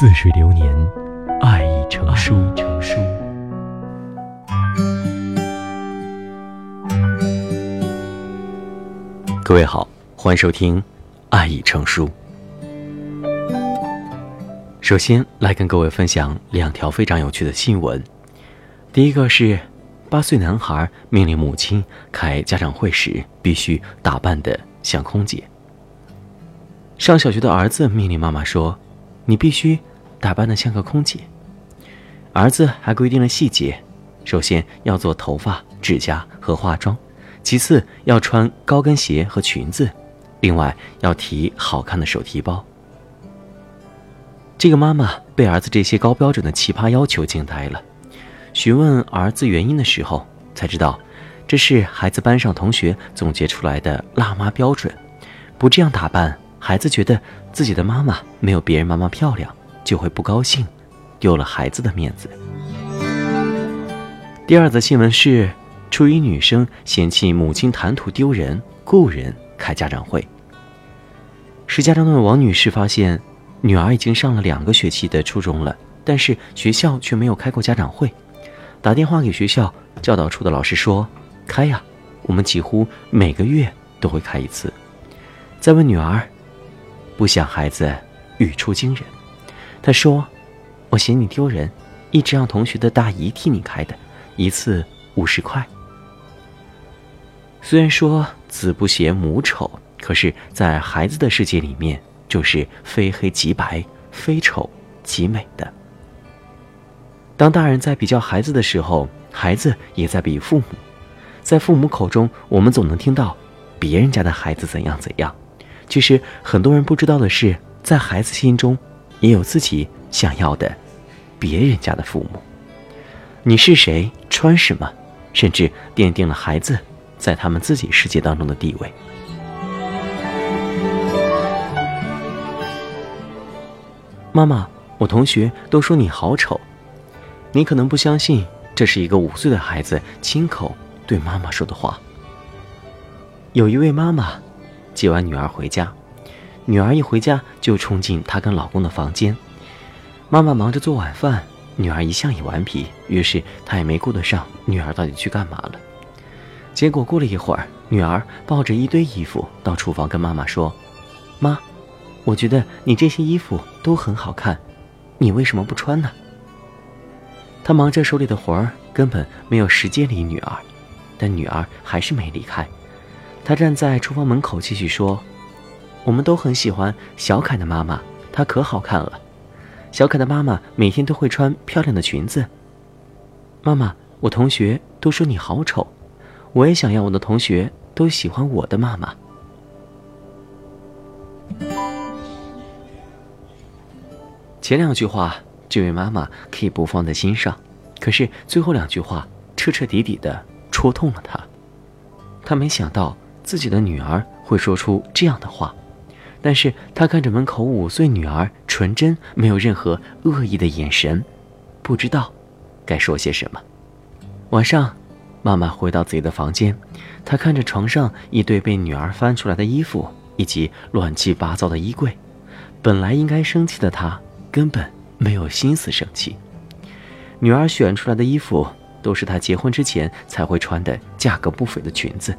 似水流年，爱已成书。成书。各位好，欢迎收听《爱已成书》。首先来跟各位分享两条非常有趣的新闻。第一个是，八岁男孩命令母亲开家长会时必须打扮的像空姐。上小学的儿子命令妈妈说。你必须打扮的像个空姐。儿子还规定了细节：首先要做头发、指甲和化妆；其次要穿高跟鞋和裙子；另外要提好看的手提包。这个妈妈被儿子这些高标准的奇葩要求惊呆了。询问儿子原因的时候，才知道这是孩子班上同学总结出来的“辣妈标准”，不这样打扮。孩子觉得自己的妈妈没有别人妈妈漂亮，就会不高兴，丢了孩子的面子。第二则新闻是，初一女生嫌弃母亲谈吐丢人，故人开家长会。石家庄的王女士发现，女儿已经上了两个学期的初中了，但是学校却没有开过家长会。打电话给学校教导处的老师说：“开呀，我们几乎每个月都会开一次。”再问女儿。不想孩子语出惊人，他说：“我嫌你丢人，一直让同学的大姨替你开的，一次五十块。”虽然说子不嫌母丑，可是，在孩子的世界里面，就是非黑即白、非丑即美的。当大人在比较孩子的时候，孩子也在比父母。在父母口中，我们总能听到别人家的孩子怎样怎样。其实很多人不知道的是，在孩子心中，也有自己想要的，别人家的父母。你是谁，穿什么，甚至奠定了孩子在他们自己世界当中的地位。妈妈，我同学都说你好丑，你可能不相信，这是一个五岁的孩子亲口对妈妈说的话。有一位妈妈。接完女儿回家，女儿一回家就冲进她跟老公的房间。妈妈忙着做晚饭，女儿一向也顽皮，于是她也没顾得上女儿到底去干嘛了。结果过了一会儿，女儿抱着一堆衣服到厨房跟妈妈说：“妈，我觉得你这些衣服都很好看，你为什么不穿呢？”她忙着手里的活儿，根本没有时间理女儿，但女儿还是没离开。她站在厨房门口，继续说：“我们都很喜欢小凯的妈妈，她可好看了。小凯的妈妈每天都会穿漂亮的裙子。妈妈，我同学都说你好丑，我也想要我的同学都喜欢我的妈妈。”前两句话，这位妈妈可以不放在心上，可是最后两句话彻彻底底的戳痛了她。她没想到。自己的女儿会说出这样的话，但是他看着门口五岁女儿纯真、没有任何恶意的眼神，不知道该说些什么。晚上，妈妈回到自己的房间，她看着床上一堆被女儿翻出来的衣服以及乱七八糟的衣柜，本来应该生气的她根本没有心思生气。女儿选出来的衣服都是她结婚之前才会穿的价格不菲的裙子。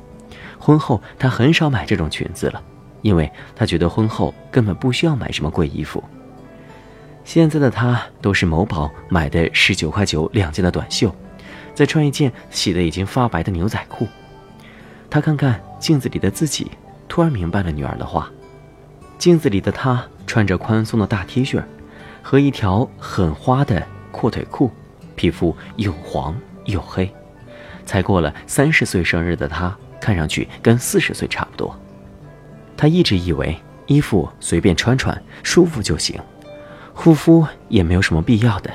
婚后，她很少买这种裙子了，因为她觉得婚后根本不需要买什么贵衣服。现在的她都是某宝买的十九块九两件的短袖，再穿一件洗得已经发白的牛仔裤。她看看镜子里的自己，突然明白了女儿的话。镜子里的她穿着宽松的大 T 恤，和一条很花的阔腿裤，皮肤又黄又黑。才过了三十岁生日的她。看上去跟四十岁差不多。他一直以为衣服随便穿穿舒服就行，护肤也没有什么必要的，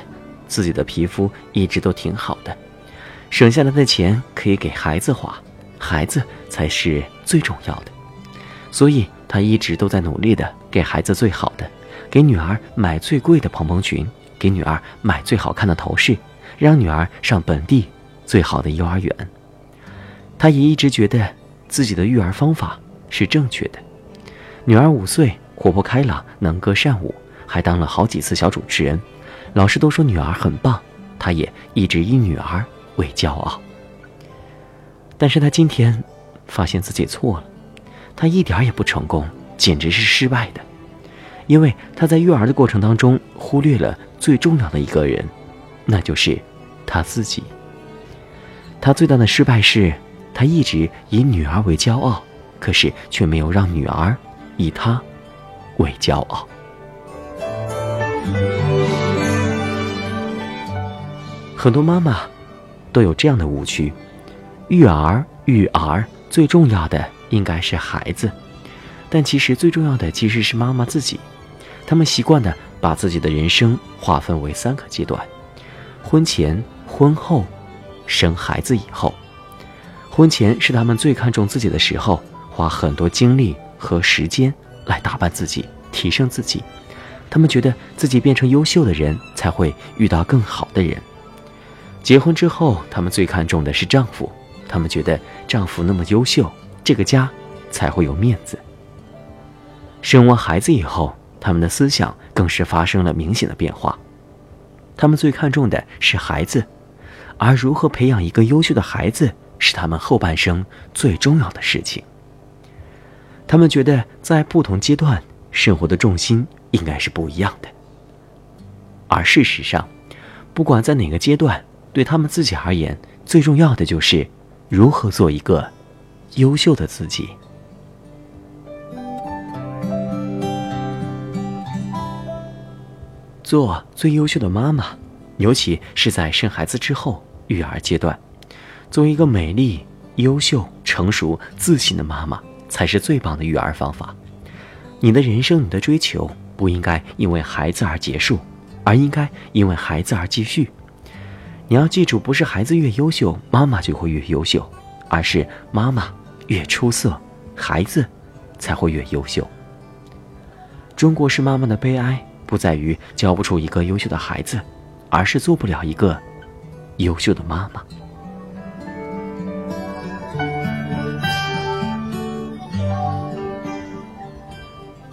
自己的皮肤一直都挺好的，省下来的钱可以给孩子花，孩子才是最重要的。所以他一直都在努力的给孩子最好的，给女儿买最贵的蓬蓬裙，给女儿买最好看的头饰，让女儿上本地最好的幼儿园。他也一直觉得自己的育儿方法是正确的。女儿五岁，活泼开朗，能歌善舞，还当了好几次小主持人，老师都说女儿很棒，她也一直以女儿为骄傲。但是她今天发现自己错了，她一点也不成功，简直是失败的，因为她在育儿的过程当中忽略了最重要的一个人，那就是她自己。她最大的失败是，她一直以女儿为骄傲，可是却没有让女儿以她为骄傲。很多妈妈都有这样的误区：育儿育儿最重要的应该是孩子，但其实最重要的其实是妈妈自己。他们习惯的把自己的人生划分为三个阶段：婚前、婚后、生孩子以后。婚前是他们最看重自己的时候，花很多精力和时间来打扮自己、提升自己。他们觉得自己变成优秀的人才会遇到更好的人。结婚之后，他们最看重的是丈夫，他们觉得丈夫那么优秀，这个家才会有面子。生完孩子以后，他们的思想更是发生了明显的变化，他们最看重的是孩子，而如何培养一个优秀的孩子，是他们后半生最重要的事情。他们觉得在不同阶段，生活的重心应该是不一样的，而事实上，不管在哪个阶段。对他们自己而言，最重要的就是如何做一个优秀的自己。做最优秀的妈妈，尤其是在生孩子之后育儿阶段，做一个美丽、优秀、成熟、自信的妈妈，才是最棒的育儿方法。你的人生，你的追求，不应该因为孩子而结束，而应该因为孩子而继续。你要记住，不是孩子越优秀，妈妈就会越优秀，而是妈妈越出色，孩子才会越优秀。中国式妈妈的悲哀不在于教不出一个优秀的孩子，而是做不了一个优秀的妈妈。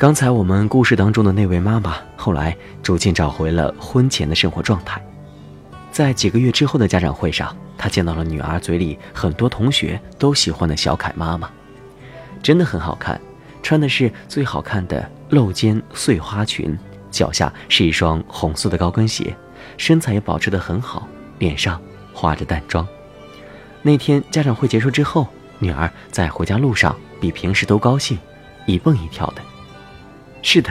刚才我们故事当中的那位妈妈，后来逐渐找回了婚前的生活状态。在几个月之后的家长会上，她见到了女儿嘴里很多同学都喜欢的小凯妈妈，真的很好看，穿的是最好看的露肩碎花裙，脚下是一双红色的高跟鞋，身材也保持得很好，脸上化着淡妆。那天家长会结束之后，女儿在回家路上比平时都高兴，一蹦一跳的。是的，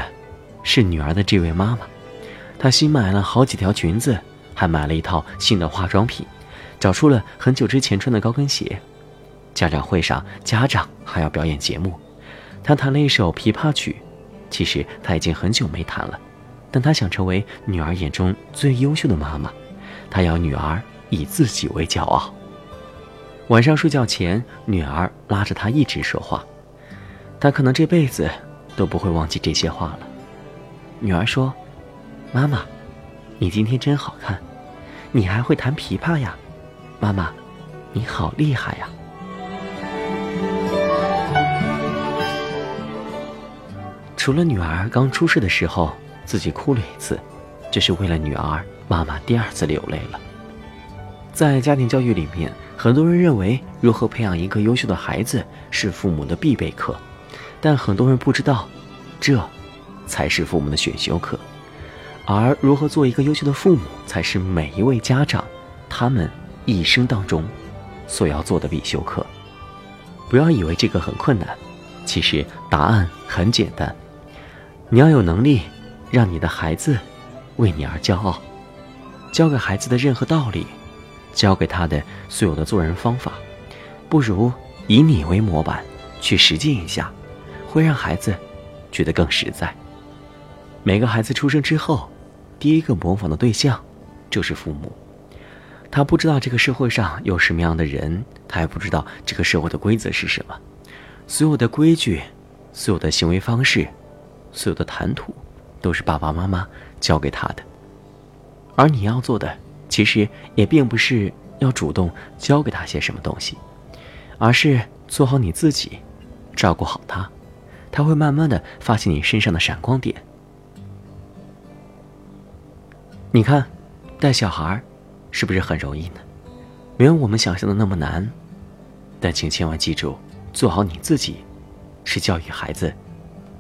是女儿的这位妈妈，她新买了好几条裙子。还买了一套新的化妆品，找出了很久之前穿的高跟鞋。家长会上，家长还要表演节目，她弹了一首琵琶曲。其实她已经很久没弹了，但她想成为女儿眼中最优秀的妈妈，她要女儿以自己为骄傲。晚上睡觉前，女儿拉着她一直说话，她可能这辈子都不会忘记这些话了。女儿说：“妈妈。”你今天真好看，你还会弹琵琶呀，妈妈，你好厉害呀！除了女儿刚出世的时候自己哭了一次，这是为了女儿，妈妈第二次流泪了。在家庭教育里面，很多人认为如何培养一个优秀的孩子是父母的必备课，但很多人不知道，这才是父母的选修课。而如何做一个优秀的父母，才是每一位家长他们一生当中所要做的必修课。不要以为这个很困难，其实答案很简单。你要有能力让你的孩子为你而骄傲，教给孩子的任何道理，教给他的所有的做人方法，不如以你为模板去实践一下，会让孩子觉得更实在。每个孩子出生之后，第一个模仿的对象就是父母。他不知道这个社会上有什么样的人，他也不知道这个社会的规则是什么。所有的规矩、所有的行为方式、所有的谈吐，都是爸爸妈妈教给他的。而你要做的，其实也并不是要主动教给他些什么东西，而是做好你自己，照顾好他，他会慢慢的发现你身上的闪光点。你看，带小孩是不是很容易呢？没有我们想象的那么难。但请千万记住，做好你自己，是教育孩子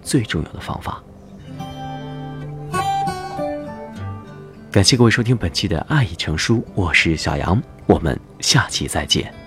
最重要的方法。感谢各位收听本期的《爱已成书》，我是小杨，我们下期再见。